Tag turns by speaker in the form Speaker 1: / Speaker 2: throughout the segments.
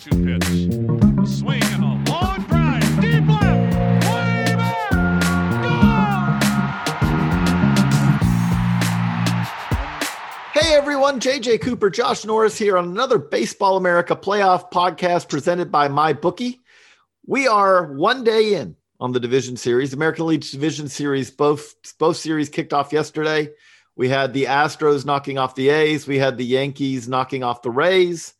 Speaker 1: 2 pitch. A swing and a long drive. Deep left. Way back.
Speaker 2: Hey everyone, JJ Cooper, Josh Norris here on another Baseball America playoff podcast presented by MyBookie. We are one day in on the division series, American League Division Series. Both both series kicked off yesterday. We had the Astros knocking off the A's, we had the Yankees knocking off the Rays.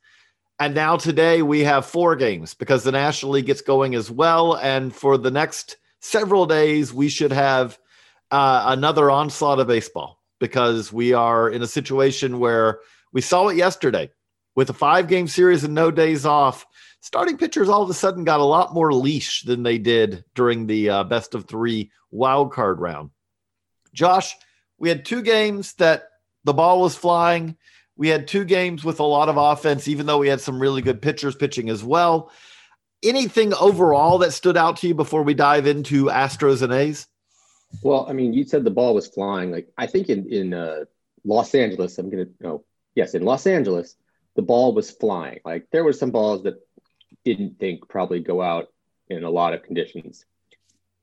Speaker 2: And now today we have four games because the National League gets going as well. And for the next several days, we should have uh, another onslaught of baseball because we are in a situation where we saw it yesterday with a five game series and no days off. Starting pitchers all of a sudden got a lot more leash than they did during the uh, best of three wild card round. Josh, we had two games that the ball was flying. We had two games with a lot of offense, even though we had some really good pitchers pitching as well. Anything overall that stood out to you before we dive into Astros and A's?
Speaker 3: Well, I mean, you said the ball was flying. Like I think in in uh, Los Angeles, I'm gonna no, yes, in Los Angeles, the ball was flying. Like there were some balls that didn't think probably go out in a lot of conditions.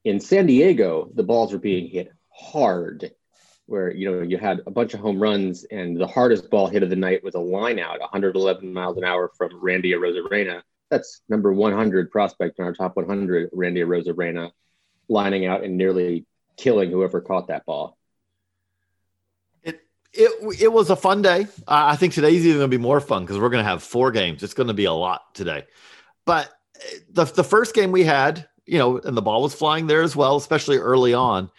Speaker 3: In San Diego, the balls were being hit hard where you know you had a bunch of home runs and the hardest ball hit of the night was a line out 111 miles an hour from Randy Arozarena. That's number 100 prospect in our top 100, Randy Arozarena, lining out and nearly killing whoever caught that ball.
Speaker 2: It it it was a fun day. Uh, I think today's even going to be more fun because we're going to have four games. It's going to be a lot today. But uh, the the first game we had, you know, and the ball was flying there as well, especially early on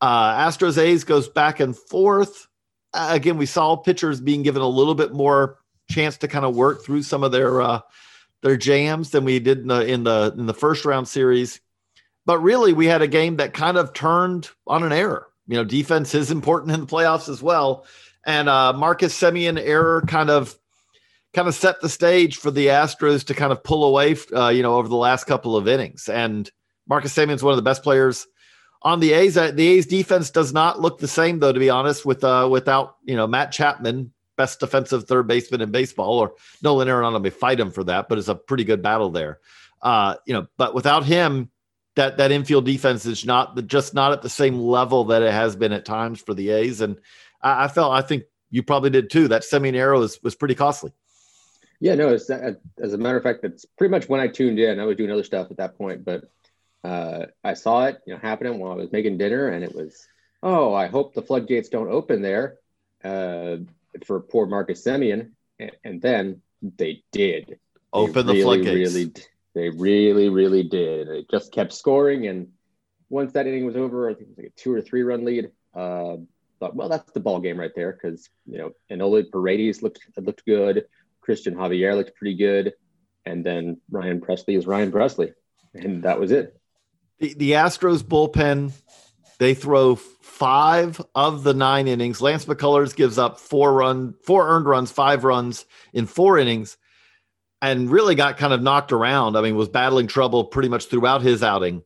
Speaker 2: uh, Astros A's goes back and forth. Uh, again, we saw pitchers being given a little bit more chance to kind of work through some of their uh, their jams than we did in the in the in the first round series. But really, we had a game that kind of turned on an error. You know, defense is important in the playoffs as well, and uh, Marcus Semien error kind of kind of set the stage for the Astros to kind of pull away. Uh, you know, over the last couple of innings, and Marcus Semien is one of the best players on the A's, uh, the A's defense does not look the same, though, to be honest, with uh, without you know Matt Chapman, best defensive third baseman in baseball, or Nolan Arenado may fight him for that, but it's a pretty good battle there. Uh, you know, but without him, that that infield defense is not just not at the same level that it has been at times for the A's, and I, I felt I think you probably did too. That Semien error was was pretty costly.
Speaker 3: Yeah, no, it's, uh, as a matter of fact, that's pretty much when I tuned in. I was doing other stuff at that point, but uh, I saw it, you know, happening while I was making dinner, and it was, oh, I hope the floodgates don't open there uh, for poor Marcus Semien, and, and then they did
Speaker 2: open they the really, floodgates.
Speaker 3: Really, they really, really did. It just kept scoring, and once that inning was over, I think it was like a two or three run lead. Uh, thought, well, that's the ball game right there because you know Enoli Paredes looked looked good, Christian Javier looked pretty good, and then Ryan Pressly is Ryan Pressly, and that was it.
Speaker 2: The, the Astros bullpen, they throw five of the nine innings. Lance McCullers gives up four run, four earned runs, five runs in four innings, and really got kind of knocked around. I mean, was battling trouble pretty much throughout his outing.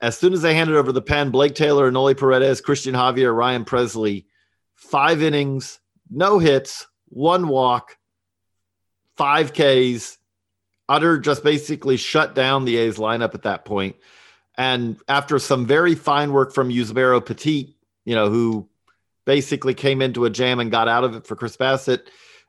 Speaker 2: As soon as they handed over the pen, Blake Taylor, Enoli Paredes, Christian Javier, Ryan Pressly, five innings, no hits, one walk, five Ks. Utter just basically shut down the A's lineup at that point. And after some very fine work from Yusmeiro Petit, you know, who basically came into a jam and got out of it for Chris Bassitt.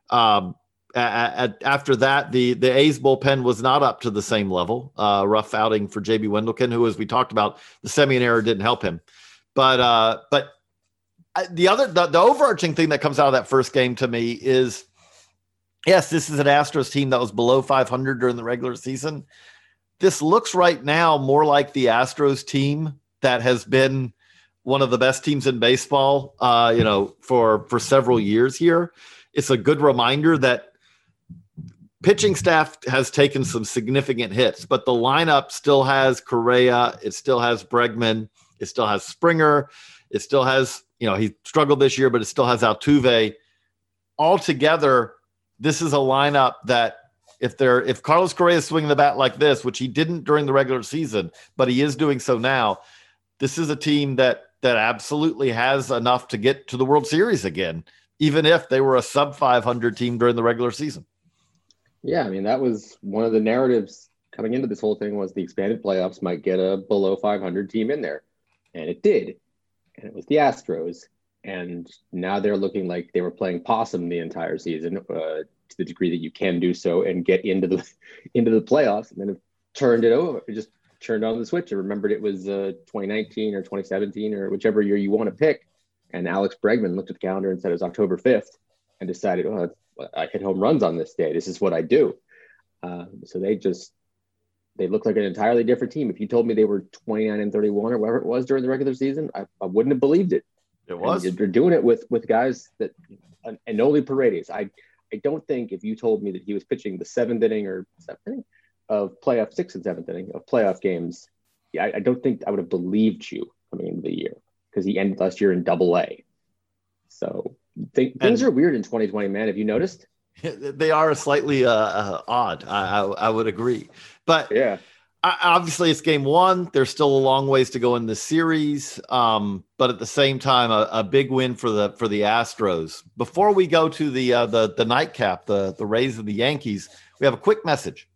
Speaker 2: Um, at, after that, the the A's bullpen was not up to the same level. Uh, rough outing for JB Wendelken, who, as we talked about, the Semien error didn't help him. But uh, but uh, the other the, the overarching thing that comes out of that first game to me is, yes, this is an Astros team that was below 500 during the regular season, this looks right now more like the Astros team that has been one of the best teams in baseball, uh, you know, for for several years here. It's a good reminder that pitching staff has taken some significant hits, but the lineup still has Correa, it still has Bregman, it still has Springer, it still has, you know, he struggled this year, but it still has Altuve. Altogether, this is a lineup that if they're if Carlos Correa is swinging the bat like this, which he didn't during the regular season, but he is doing so now, this is a team that that absolutely has enough to get to the World Series again, even if they were a sub 500 team during the regular season.
Speaker 3: Yeah, I mean that was one of the narratives coming into this whole thing was the expanded playoffs might get a below 500 team in there, and it did, and it was the Astros, and now they're looking like they were playing possum the entire season uh, to the degree that you can do so and get into the into the playoffs, and then have turned it over, it just turned on the switch and remembered it was uh, 2019 or 2017 or whichever year you want to pick, and Alex Bregman looked at the calendar and said it was October 5th, and decided, oh, I hit home runs on this day. This is what I do. Um, so they just they look like an entirely different team. If you told me they were 29 and 31 or whatever it was during the regular season, I, I wouldn't have believed it.
Speaker 2: It was.
Speaker 3: And they're doing it with with guys that Enoli Paredes. I I don't think if you told me that he was pitching the seventh inning or seventh inning of playoff sixth and seventh inning of playoff games, yeah, I, I don't think I would have believed you coming into the year because he ended last year in double A. So th- things are weird in 2020, man. Have you noticed?
Speaker 2: They are slightly uh, uh, odd. I, I, I would agree, but
Speaker 3: Yeah.
Speaker 2: Obviously it's game one. There's still a long ways to go in the series, um, but at the same time, a, a big win for the for the Astros. Before we go to the uh, the the nightcap, the the Rays and the Yankees, we have a quick message.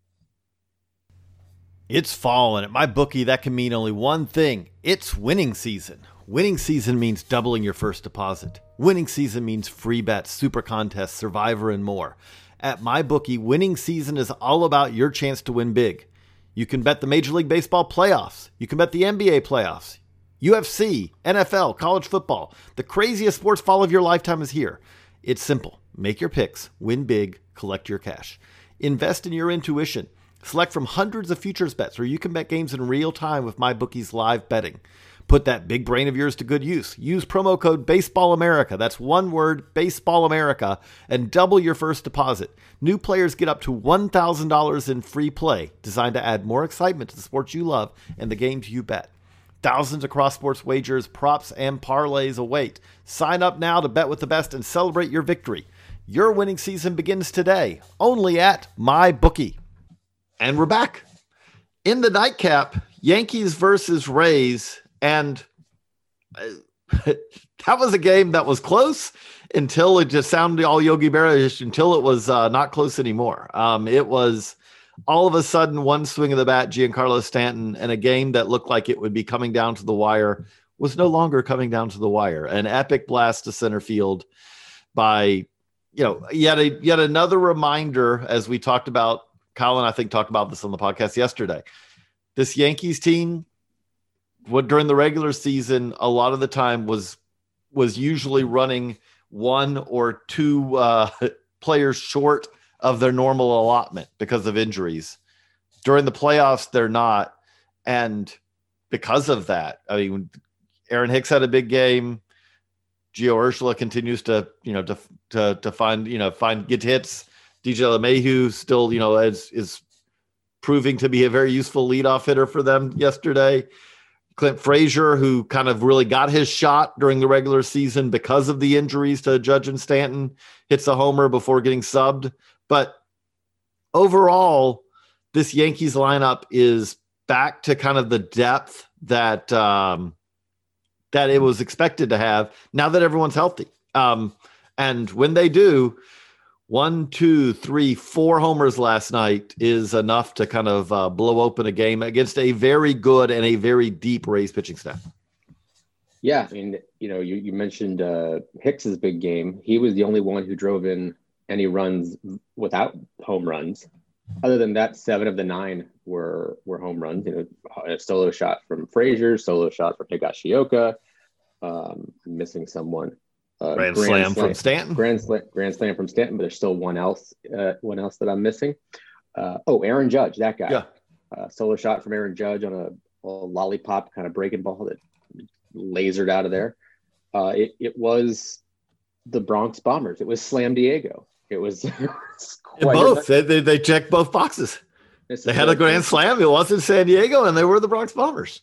Speaker 2: It's fall, and at MyBookie, that can mean only one thing: it's winning season. Winning season means doubling your first deposit. Winning season means free bets, super contests, survivor, and more. At MyBookie, winning season is all about your chance to win big. You can bet the Major League Baseball playoffs. You can bet the NBA playoffs. UFC, NFL, college football. The craziest sports fall of your lifetime is here. It's simple. Make your picks, win big, collect your cash. Invest in your intuition. Select from hundreds of futures bets where you can bet games in real time with MyBookie's live betting. Put that big brain of yours to good use. Use promo code BaseballAmerica. That's one word, BaseballAmerica, and double your first deposit. New players get up to $1,000 in free play, designed to add more excitement to the sports you love and the games you bet. Thousands of cross sports wagers, props, and parlays await. Sign up now to bet with the best and celebrate your victory. Your winning season begins today, only at MyBookie. And we're back. In the nightcap, Yankees versus Rays. And uh, that was a game that was close until it just sounded all Yogi Berra until it was uh, not close anymore. Um, it was all of a sudden one swing of the bat, Giancarlo Stanton, and a game that looked like it would be coming down to the wire was no longer coming down to the wire. An epic blast to center field by, you know, yet a, yet another reminder as we talked about. Colin, I think talked about this on the podcast yesterday. This Yankees team, what during the regular season, a lot of the time was was usually running one or two uh, players short of their normal allotment because of injuries. During the playoffs, they're not, and because of that, I mean, Aaron Hicks had a big game. Gio Urshela continues to, you know, to to to find, you know, find get hits. DJ LeMahieu still, you know, is is proving to be a very useful leadoff hitter for them yesterday. Clint Frazier, who kind of really got his shot during the regular season because of the injuries to Judge and Stanton, hits a homer before getting subbed. But overall, this Yankees lineup is back to kind of the depth that um, that it was expected to have now that everyone's healthy. Um, and when they do, one, two, three, four homers last night is enough to kind of uh, blow open a game against a very good and a very deep Rays pitching staff.
Speaker 3: Yeah, I mean, you know, you, you mentioned uh, Hicks's big game. He was the only one who drove in any runs without home runs. Other than that, seven of the nine were were home runs. You know, a solo shot from Frazier, solo shot from Higashioka. Um, I'm missing someone. Uh,
Speaker 2: Grand, slam, from Stanton.
Speaker 3: Grand slam, grand slam from Stanton, but there's still one else, uh, one else that I'm missing. Uh, oh, Aaron Judge, that guy.
Speaker 2: Yeah.
Speaker 3: Uh, solo shot from Aaron Judge on a, a lollipop kind of breaking ball that lasered out of there. Uh, it, it was the Bronx Bombers. It was Slam Diego. It was, it was
Speaker 2: both. They, they, they checked both boxes. They had a grand slam. It was in San Diego, and they were the Bronx Bombers.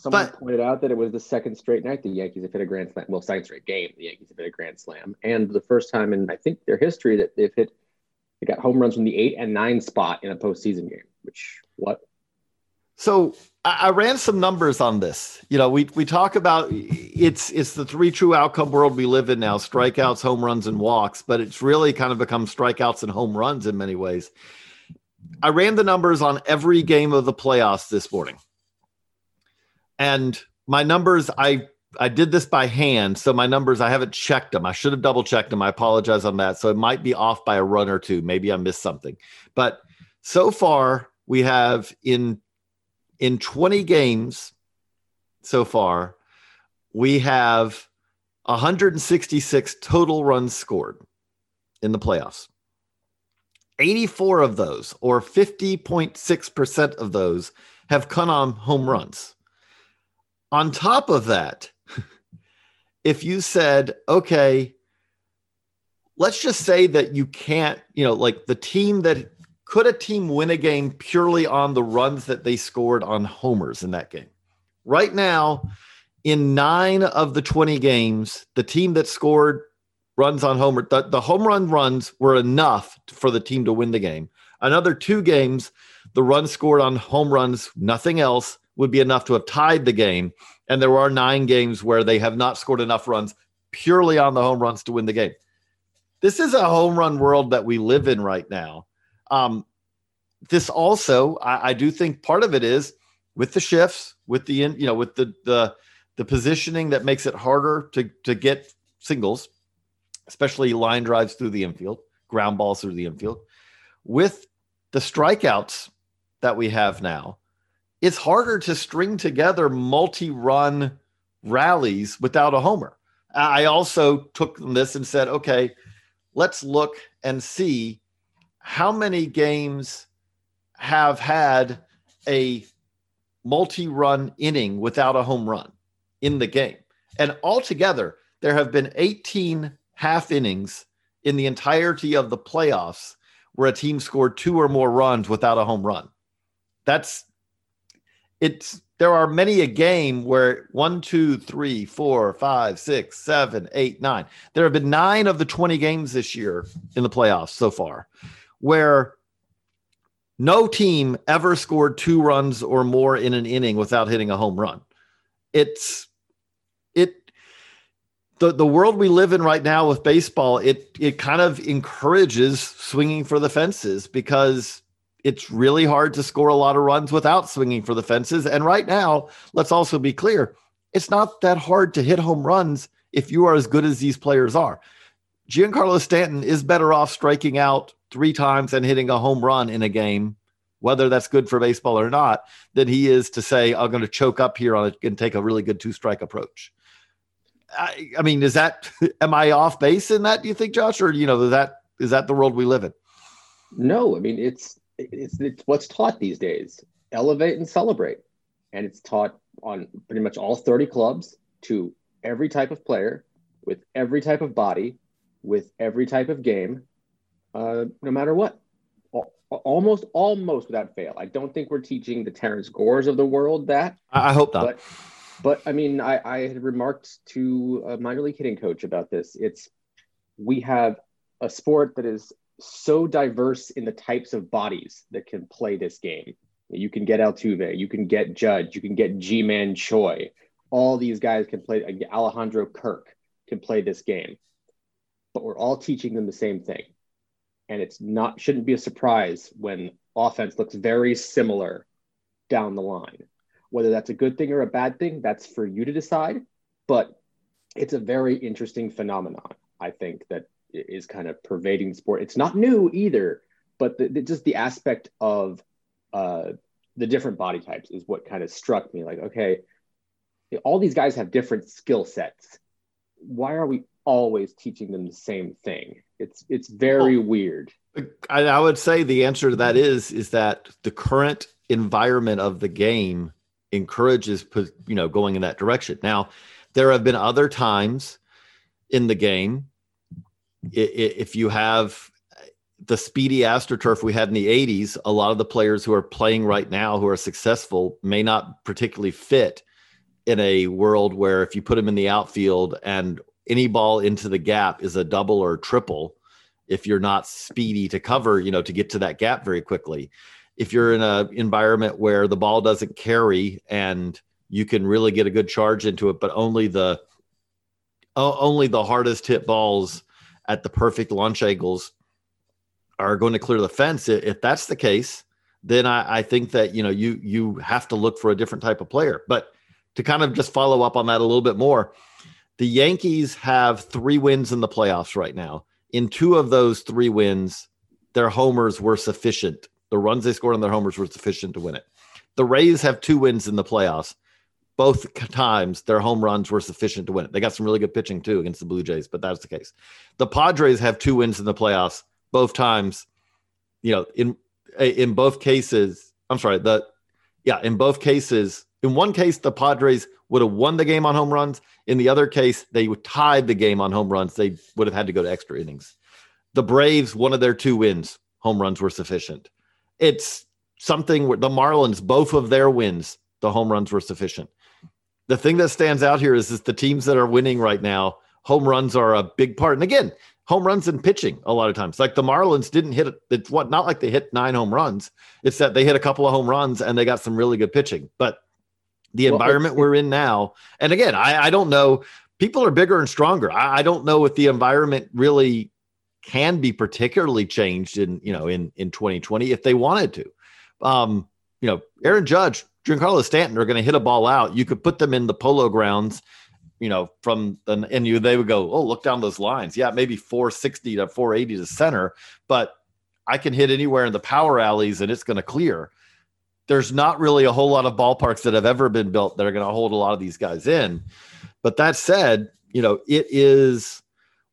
Speaker 3: Someone
Speaker 2: but-
Speaker 3: pointed out that it was the second straight night the Yankees have hit a grand slam. Well, second straight game the Yankees have hit a grand slam, and the first time in I think their history that they've hit they got home runs from the eight and nine spot in a postseason game. Which what
Speaker 2: So I, I ran some numbers on this. You know, we we talk about it's it's the three true outcome world we live in now: strikeouts, home runs, and walks. But it's really kind of become strikeouts and home runs in many ways. I ran the numbers on every game of the playoffs this morning, and my numbers I I did this by hand, so my numbers I haven't checked them. I should have double checked them. I apologize on that. So it might be off by a run or two. Maybe I missed something. But so far we have in in 20 games so far, we have 166 total runs scored in the playoffs. 84 of those, or 50.6% of those, have come on home runs. On top of that, if you said, okay, let's just say that you can't, you know, like the team that could a team win a game purely on the runs that they scored on homers in that game? Right now, in nine of the 20 games, the team that scored runs on homer, the, the home run runs were enough for the team to win the game. Another two games, the runs scored on home runs, nothing else would be enough to have tied the game. And there are nine games where they have not scored enough runs purely on the home runs to win the game. This is a home run world that we live in right now. Um, this also, I, I, do think part of it is with the shifts, with the you know, with the the the positioning that makes it harder to to get singles, especially line drives through the infield, ground balls through the infield. With the strikeouts that we have now, it's harder to string together multi-run rallies without a homer. I also took this and said, okay, let's look and see how many games have had a multi-run inning without a home run in the game. And altogether, there have been 18 half innings in the entirety of the playoffs where a team scored two or more runs without a home run. That's it's there are many a game where one, two, three, four, five, six, seven, eight, nine. There have been nine of the 20 games this year in the playoffs so far where no team ever scored two runs or more in an inning without hitting a home run. It's it the the world we live in right now with baseball, it it kind of encourages swinging for the fences because it's really hard to score a lot of runs without swinging for the fences. And right now, let's also be clear, it's not that hard to hit home runs if you are as good as these players are. Giancarlo Stanton is better off striking out three times and hitting a home run in a game, whether that's good for baseball or not, than he is to say, I'm going to choke up here and take a really good two strike approach. I, I, mean, is that, am I off base in that, do you think, Josh? Or, you know, that, is that the world we live in?
Speaker 3: No, I mean, it's, it's, it's what's taught these days elevate and celebrate. And it's taught on pretty much all 30 clubs to every type of player with every type of body with every type of game, uh, no matter what. Almost, almost without fail. I don't think we're teaching the Terrence Gores of the world that.
Speaker 2: I hope not.
Speaker 3: But, but I mean, I, I had remarked to a minor league hitting coach about this. It's we have a sport that is so diverse in the types of bodies that can play this game. You can get Altuve, you can get Judge, you can get Ji-Man Choi. All these guys can play. Alejandro Kirk can play this game but we're all teaching them the same thing. And it's not shouldn't be a surprise when offense looks very similar down the line. Whether that's a good thing or a bad thing, that's for you to decide. But it's a very interesting phenomenon, I think, that is kind of pervading the sport. It's not new either, but the, the, just the aspect of uh, the different body types is what kind of struck me. Like, okay, all these guys have different skill sets. Why are we always teaching them the same thing. It's it's very well, weird.
Speaker 2: I, I would say the answer to that is is that the current environment of the game encourages you know going in that direction. Now, there have been other times in the game if you have the speedy astroturf we had in the 80s a lot of the players who are playing right now who are successful may not particularly fit in a world where if you put them in the outfield and any ball into the gap is a double or triple if you're not speedy to cover, you know, to get to that gap very quickly. if you're in an environment where the ball doesn't carry and you can really get a good charge into it, but only the only the hardest hit balls at the perfect launch angles are going to clear the fence. If that's the case, then I, I think that you know you you have to look for a different type of player. But to kind of just follow up on that a little bit more, the Yankees have three wins in the playoffs right now. In two of those three wins, their homers were sufficient. The runs they scored on their homers were sufficient to win it. The Rays have two wins in the playoffs. Both times their home runs were sufficient to win it. They got some really good pitching too against the Blue Jays, but that's the case. The Padres have two wins in the playoffs. Both times, you know, in in both cases, I'm sorry, the yeah, in both cases, in one case, the Padres would have won the game on home runs. In the other case, they tied the game on home runs. They would have had to go to extra innings. The Braves, one of their two wins, home runs were sufficient. It's something where the Marlins, both of their wins, the home runs were sufficient. The thing that stands out here is, is the teams that are winning right now, home runs are a big part. And again, home runs and pitching a lot of times. Like the Marlins didn't hit it. It's what not like they hit nine home runs. It's that they hit a couple of home runs and they got some really good pitching. But the well, environment we're in now, and again, I, I, don't know. People are bigger and stronger. I, I don't know if the environment really can be particularly changed in you know in in 2020 if they wanted to. Um, you know, Aaron Judge, Giancarlo Stanton are going to hit a ball out. You could put them in the polo grounds you know, from the and you they would go, oh, look down those lines. Yeah, maybe 460 to 480 to center, but I can hit anywhere in the power alleys and it's going to clear. There's not really a whole lot of ballparks that have ever been built that are going to hold a lot of these guys in. But that said, you know, it is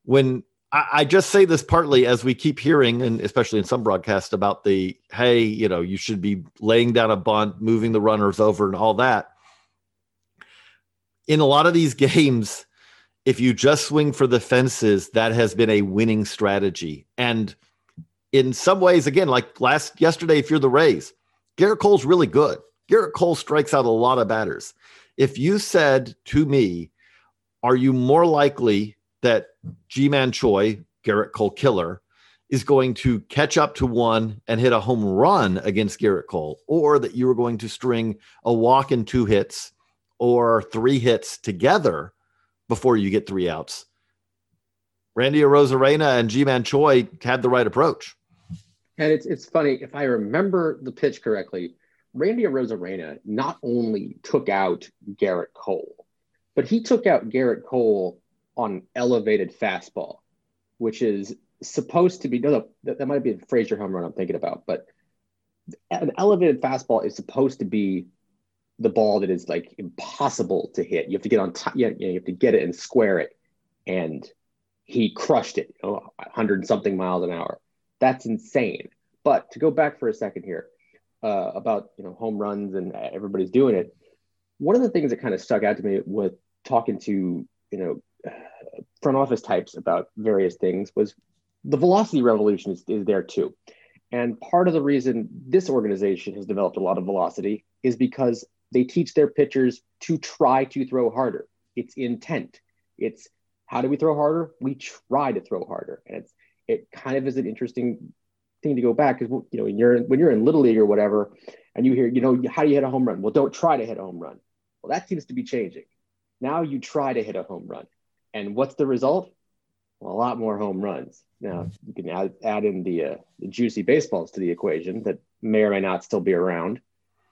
Speaker 2: when I, just say this partly as we keep hearing, and especially in some broadcasts, about the hey, you know, you should be laying down a bunt, moving the runners over, and all that in a lot of these games, if you just swing for the fences, that has been a winning strategy. And in some ways, again, like last yesterday, if you're the Rays, Gerrit Cole's really good. Gerrit Cole strikes out a lot of batters. If you said to me, are you more likely that Ji-Man Choi, Gerrit Cole killer, is going to catch up to one and hit a home run against Gerrit Cole, or that you are going to string a walk and two hits or three hits together before you get three outs. Randy Arozarena and Ji-Man Choi had the right approach.
Speaker 3: And it's it's funny if I remember the pitch correctly, Randy Arozarena not only took out Gerrit Cole, but he took out Gerrit Cole on elevated fastball, which is supposed to be no, that, that might be a Frazier home run I'm thinking about, but an elevated fastball is supposed to be the ball that is like impossible to hit. You have to get on top. You, you have to get it and square it. And he crushed it, you know, 100 something miles an hour. That's insane. But to go back for a second here uh, about you know home runs and everybody's doing it. One of the things that kind of stuck out to me with talking to you know front office types about various things was the velocity revolution is, is there too. And part of the reason this organization has developed a lot of velocity is because they teach their pitchers to try to throw harder. It's intent. It's how do we throw harder? We try to throw harder, and it's it kind of is an interesting thing to go back because you know when you're when you're in little league or whatever, and you hear you know how do you hit a home run? Well, don't try to hit a home run. Well, that seems to be changing. Now you try to hit a home run, and what's the result? Well, a lot more home runs. Now you can add, add in the, uh, the juicy baseballs to the equation that may or may not still be around.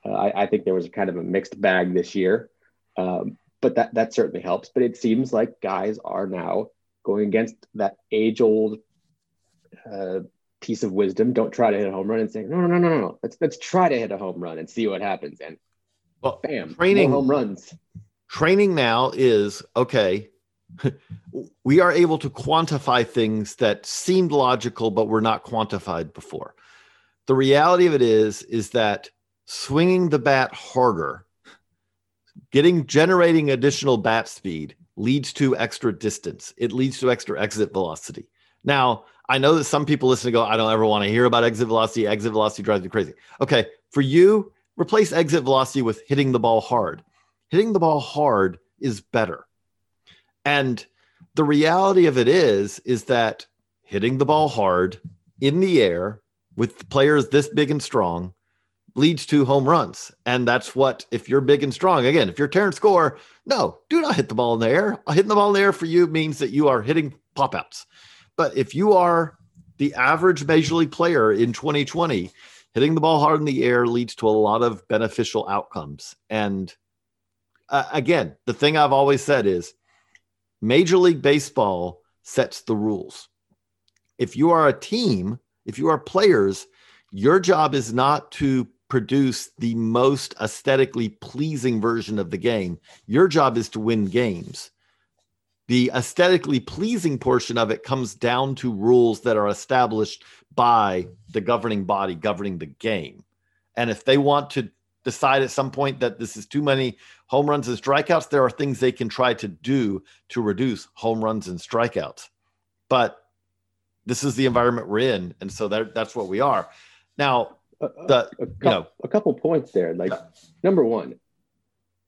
Speaker 3: Uh, I, I, think there was kind of a mixed bag this year, um, but that that certainly helps. But it seems like guys are now going against that age old uh, piece of wisdom. Don't try to hit a home run and saying no, no, no, no, no. Let's let's try to hit a home run and see what happens. And well, bam, training home runs.
Speaker 2: Training now is okay. we are able to quantify things that seemed logical but were not quantified before. The reality of it is is that swinging the bat harder, getting generating additional bat speed leads to extra distance. It leads to extra exit velocity. Now, I know that some people listen to go, I don't ever want to hear about exit velocity. Exit velocity drives me crazy. Okay, for you, replace exit velocity with hitting the ball hard. Hitting the ball hard is better. And the reality of it is, is that hitting the ball hard in the air with players this big and strong leads to home runs. And that's what, if you're big and strong, again, if you're Terrence Gore, no, do not hit the ball in the air. Hitting the ball in the air for you means that you are hitting pop outs. But if you are the average major league player in 2020, hitting the ball hard in the air leads to a lot of beneficial outcomes. And uh, again, the thing I've always said is Major League Baseball sets the rules. If you are a team, if you are players, your job is not to produce the most aesthetically pleasing version of the game. Your job is to win games. The aesthetically pleasing portion of it comes down to rules that are established by the governing body governing the game. And if they want to decide at some point that this is too many home runs and strikeouts, there are things they can try to do to reduce home runs and strikeouts. But this is the environment we're in. And so that, that's what we are. Now, the,
Speaker 3: a,
Speaker 2: you
Speaker 3: couple,
Speaker 2: know,
Speaker 3: a couple points there. Like number one,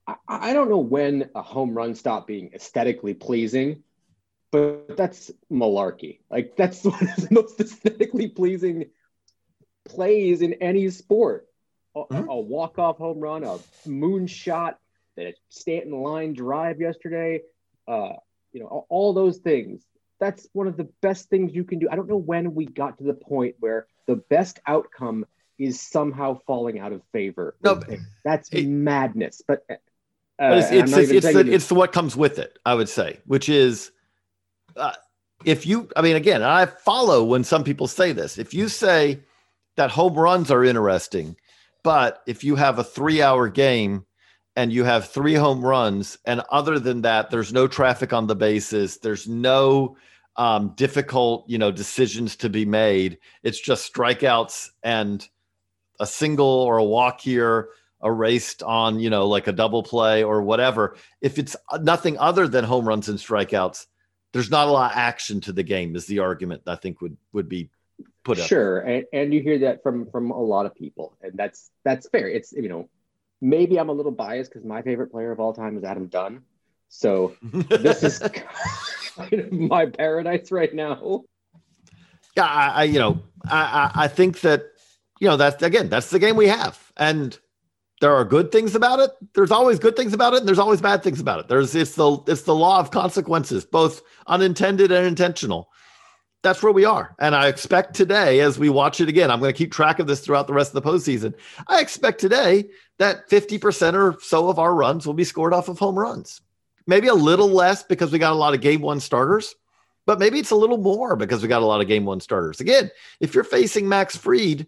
Speaker 3: I, I don't know when a home run stopped being aesthetically pleasing, but that's malarkey. Like that's one of the most aesthetically pleasing plays in any sport. A,
Speaker 2: Mhm.
Speaker 3: a walk-off home run, a moonshot, the Stanton line drive yesterday, uh, you know, all, those things. That's one of the best things you can do. I don't know when we got to the point where the best outcome is somehow falling out of favor.
Speaker 2: No,
Speaker 3: that's
Speaker 2: it-
Speaker 3: madness. But, uh,
Speaker 2: but it's
Speaker 3: I'm
Speaker 2: it's it's,
Speaker 3: even
Speaker 2: it's, the, what comes with it, I would say, which is uh, if you, I mean, again, I follow when some people say this. If you say that home runs are interesting, but if you have a three hour game and you have three home runs, and other than that, there's no traffic on the bases, there's no um, difficult, you know, decisions to be made. It's just strikeouts and a single or a walk here erased on, you know, like a double play or whatever. If it's nothing other than home runs and strikeouts, there's not a lot of action to the game. Is the argument I think would would be put up.
Speaker 3: sure and, and you hear that from from a lot of people and that's that's fair it's you know maybe i'm a little biased because my favorite player of all time is adam dunn so this is kind of my paradise right now
Speaker 2: yeah, I, I you know, I, I I think that you know that's again that's the game we have, and there are good things about it. There's always good things about it, and there's always bad things about it. There's it's the it's the law of consequences, both unintended and intentional. That's where we are, and I expect today, as we watch it again, I'm going to keep track of this throughout the rest of the postseason. I expect today that 50% or so of our runs will be scored off of home runs. Maybe a little less because we got a lot of game one starters but maybe it's a little more because we got a lot of game one starters. Again, if you're facing Max Fried,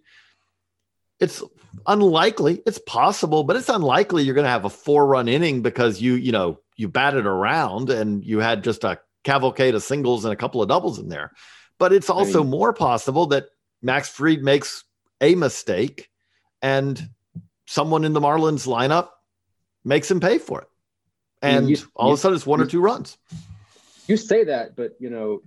Speaker 2: it's unlikely, it's possible, but it's unlikely you're going to have a four run inning because you, you know, you batted around and you had just a cavalcade of singles and a couple of doubles in there. But it's also
Speaker 3: mean-
Speaker 2: more possible that Max Fried makes a mistake and someone in the Marlins lineup makes him pay for it. And
Speaker 3: you-
Speaker 2: all of a sudden it's one or two runs.
Speaker 3: you say that but you know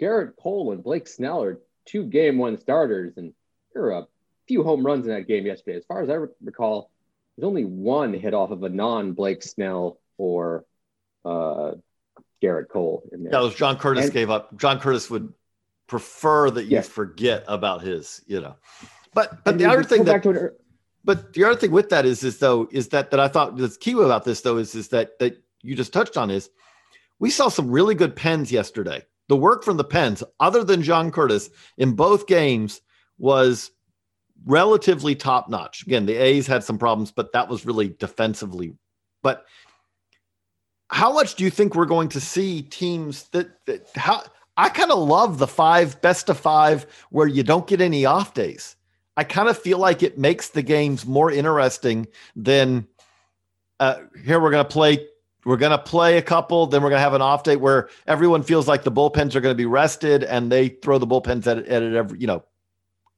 Speaker 3: gerrit cole and blake snell are two game one starters and there were a few home runs in that game yesterday as far as i recall there's only one hit off of a non blake snell or uh gerrit cole in there
Speaker 2: it was John Curtis
Speaker 3: And-
Speaker 2: gave up. John Curtis would prefer that you
Speaker 3: Yeah.
Speaker 2: forget about his, you know. But but
Speaker 3: And
Speaker 2: the other thing that
Speaker 3: an,
Speaker 2: but the other thing with that is is though is that that I thought that's key about this though is is that that you just touched on is we saw some really good pens yesterday. The work from the pens, other than John Curtis, in both games was relatively top notch. Again, the A's had some problems, but that was really defensively. But how much do you think we're going to see teams that, that how I kind of love the five best of five where you don't get any off days. I kind of feel like it makes the games more interesting than uh, here we're going to play we're going to play a couple then we're going to have an off day where everyone feels like the bullpens are going to be rested and they throw the bullpens at at it every you know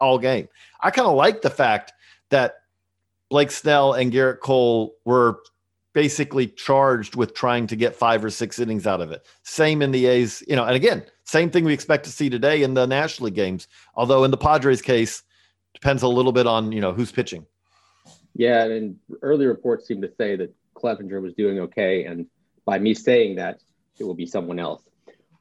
Speaker 2: all game. I kind of like the fact that Blake Snell and Gerrit Cole were basically charged with trying to get five or six innings out of it. Same in the A's, you know, and again, same thing we expect to see today in the National League games. Although in the Padres case, depends a little bit on you know who's pitching.
Speaker 3: yeah and early reports seem to say that clevinger was doing okay and by me saying that it will be someone else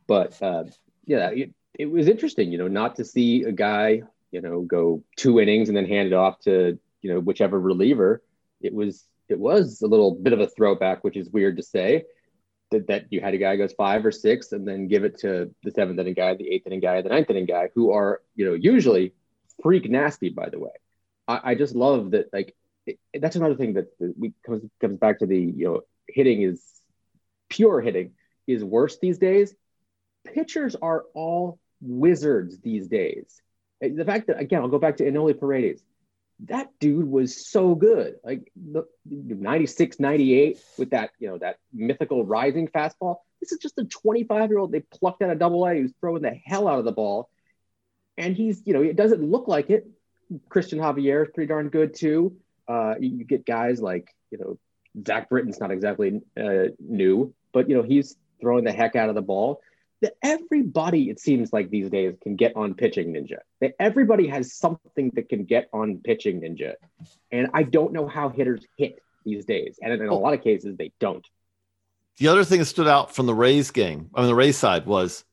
Speaker 3: but uh yeah it, it was interesting you know not to see a guy you know go two innings and then hand it off to you know whichever reliever, it was it was a little bit of a throwback, which is weird to say. That, that you had a guy goes five or six and then give it to the seventh inning guy, the eighth inning guy, the ninth inning guy, who are, you know, usually freak nasty, by the way. I, I just love that, like, it, that's another thing that we comes comes back to the, you know, hitting is pure hitting is worse these days. Pitchers are all wizards these days. The fact that again, I'll go back to Enoli Paredes that dude was so good. Like the 96, 98 with that, you know, that mythical rising fastball. This is just a 25 year old they plucked out of double A who's throwing the hell out of the ball. And he's, you know, it doesn't look like it. Christian Javier is pretty darn good too. Uh, you, you, get guys like, you know, Zach Britton's not exactly uh, new, but, you know, he's throwing the heck out of the ball that everybody it seems like these days can get on pitching ninja. That everybody has something that can get on pitching ninja. And i don't know how hitters hit these days. And in a lot of cases they don't.
Speaker 2: The other thing that stood out from the rays game i mean the rays side was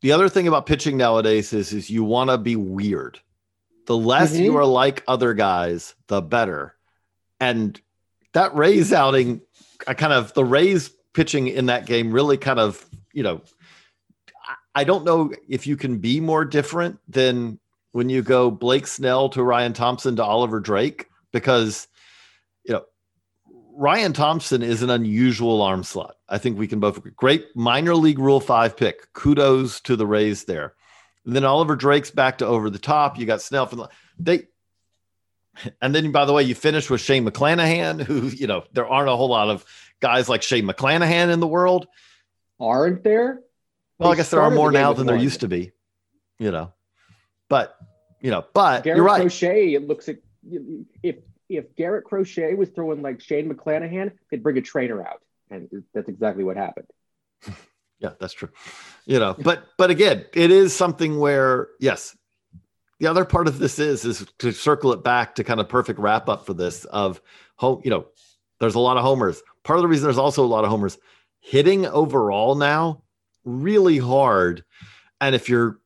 Speaker 2: the other thing about pitching nowadays is is you want to be weird. The less mm-hmm. you are like other guys the better. And that rays outing i kind of the rays pitching in that game really kind of you know, I don't know if you can be more different than when you go Blake Snell to Ryan Thompson to Oliver Drake because you know Ryan Thompson is an unusual arm slot. I think we can both agree. Great minor league Rule Five pick. Kudos to the Rays there. And then Oliver Drake's back to over the top. You got Snell from the they. And then, by the way, you finish with Shane McClanahan, who you know there aren't a whole lot of guys like Shane McClanahan in the world
Speaker 3: aren't there?
Speaker 2: Well, I guess there are more the now than there used to be, you know. But you know, but
Speaker 3: Garrett
Speaker 2: you're right.
Speaker 3: Crochet, it looks like if if Garrett Crochet was throwing like Shane McClanahan, they'd bring a trainer out, and that's exactly what happened.
Speaker 2: yeah, that's true. You know, but but again, it is something where yes, the other part of this is is to circle it back to kind of perfect wrap up for this of home. You know, there's a lot of homers. Part of the reason there's also a lot of homers hitting overall now really hard. And if you're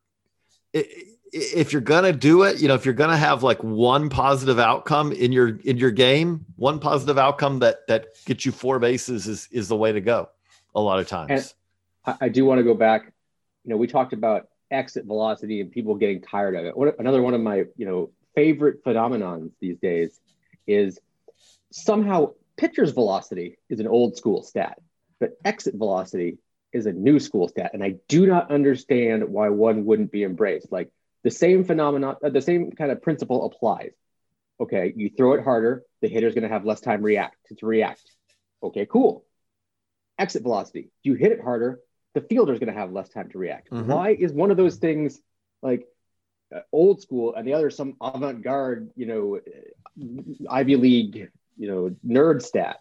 Speaker 2: if you're gonna do it, you know, if you're gonna have like one positive outcome in your in your game, one positive outcome that that gets you four bases is is the way to go. A lot of times.
Speaker 3: And I do want to go back. You know, we talked about exit velocity and people getting tired of it. Another one of my you know favorite phenomenons these days is somehow pitcher's velocity is an old school stat but exit velocity is a new school stat. And I do not understand why one wouldn't be embraced. Like the same phenomenon, uh, the same kind of principle applies. Okay, you throw it harder, the hitter's going to have less time react to react. Okay, cool. Exit velocity, you hit it harder, the fielder's going to have less time to react. Mm-hmm. Why is one of those things like uh, old school and the other some avant-garde, you know, Ivy League, you know, nerd stat?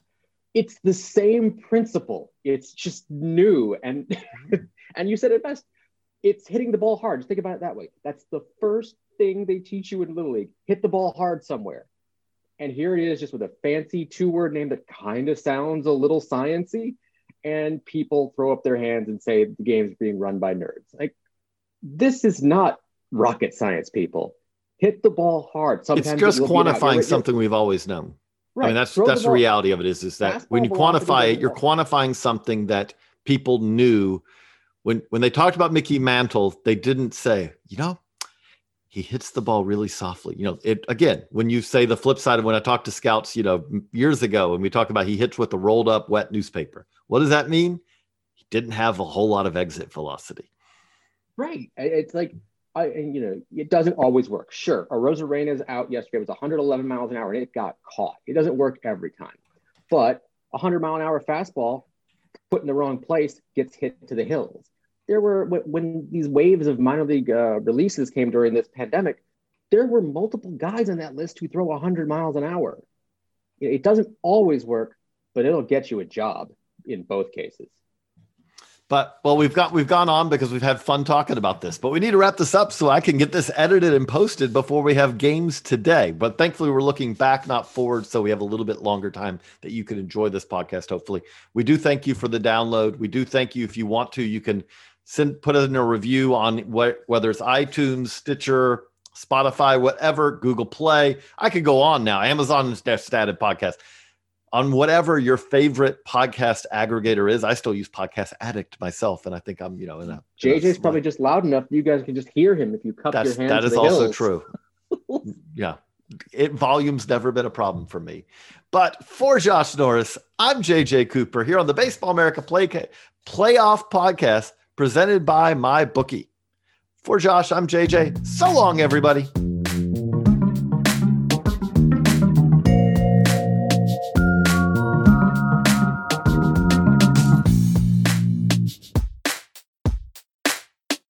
Speaker 3: It's the same principle. It's just new. And and you said it best. It's hitting the ball hard. Just think about it that way. That's the first thing they teach you in Little League. Hit the ball hard somewhere. And here it is, just with a fancy two-word name that kind of sounds a little sciency. And people throw up their hands and say the game's being run by nerds. Like this is not rocket science, people. Hit the ball hard.
Speaker 2: Sometimes it's just it quantifying something we've always known. Right. I mean, that's Throw that's the, the reality of it is is that when you quantify it, you're quantifying something that people knew when when they talked about Mickey Mantle, they didn't say, you know, he hits the ball really softly. You know, it again, when you say the flip side of when I talked to scouts, you know, years ago, and we talked about he hits with a rolled up wet newspaper. What does that mean? He didn't have a whole lot of exit velocity.
Speaker 3: Right. It's like I, and, you know, it doesn't always work. Sure, Arozarena is out yesterday. Was 111 miles an hour and it got caught. It doesn't work every time, but 100 mile an hour fastball put in the wrong place gets hit to the hills. There were when these waves of minor league uh, releases came during this pandemic, there were multiple guys on that list who throw 100 miles an hour. It doesn't always work, but it'll get you a job in both cases.
Speaker 2: But well, we've got we've gone on because we've had fun talking about this. But we need to wrap this up so I can get this edited and posted before we have games today. But thankfully, we're looking back, not forward, so we have a little bit longer time that you can enjoy this podcast. Hopefully, we do thank you for the download. We do thank you if you want to. You can send put in a review on what whether it's iTunes, Stitcher, Spotify, whatever, Google Play. I could go on now. Amazon Stated Podcast. On whatever your favorite podcast aggregator is, I still use Podcast Addict myself, and I think I'm, you know, in a in a
Speaker 3: JJ's probably just loud enough. You guys can just hear him if you cup your hands.
Speaker 2: that is also
Speaker 3: hills.
Speaker 2: true. yeah, it volume's never been a problem for me. But for Josh Norris, I'm JJ Cooper here on the Baseball America Play Playoff Podcast presented by MyBookie. For Josh, I'm JJ. So long, everybody.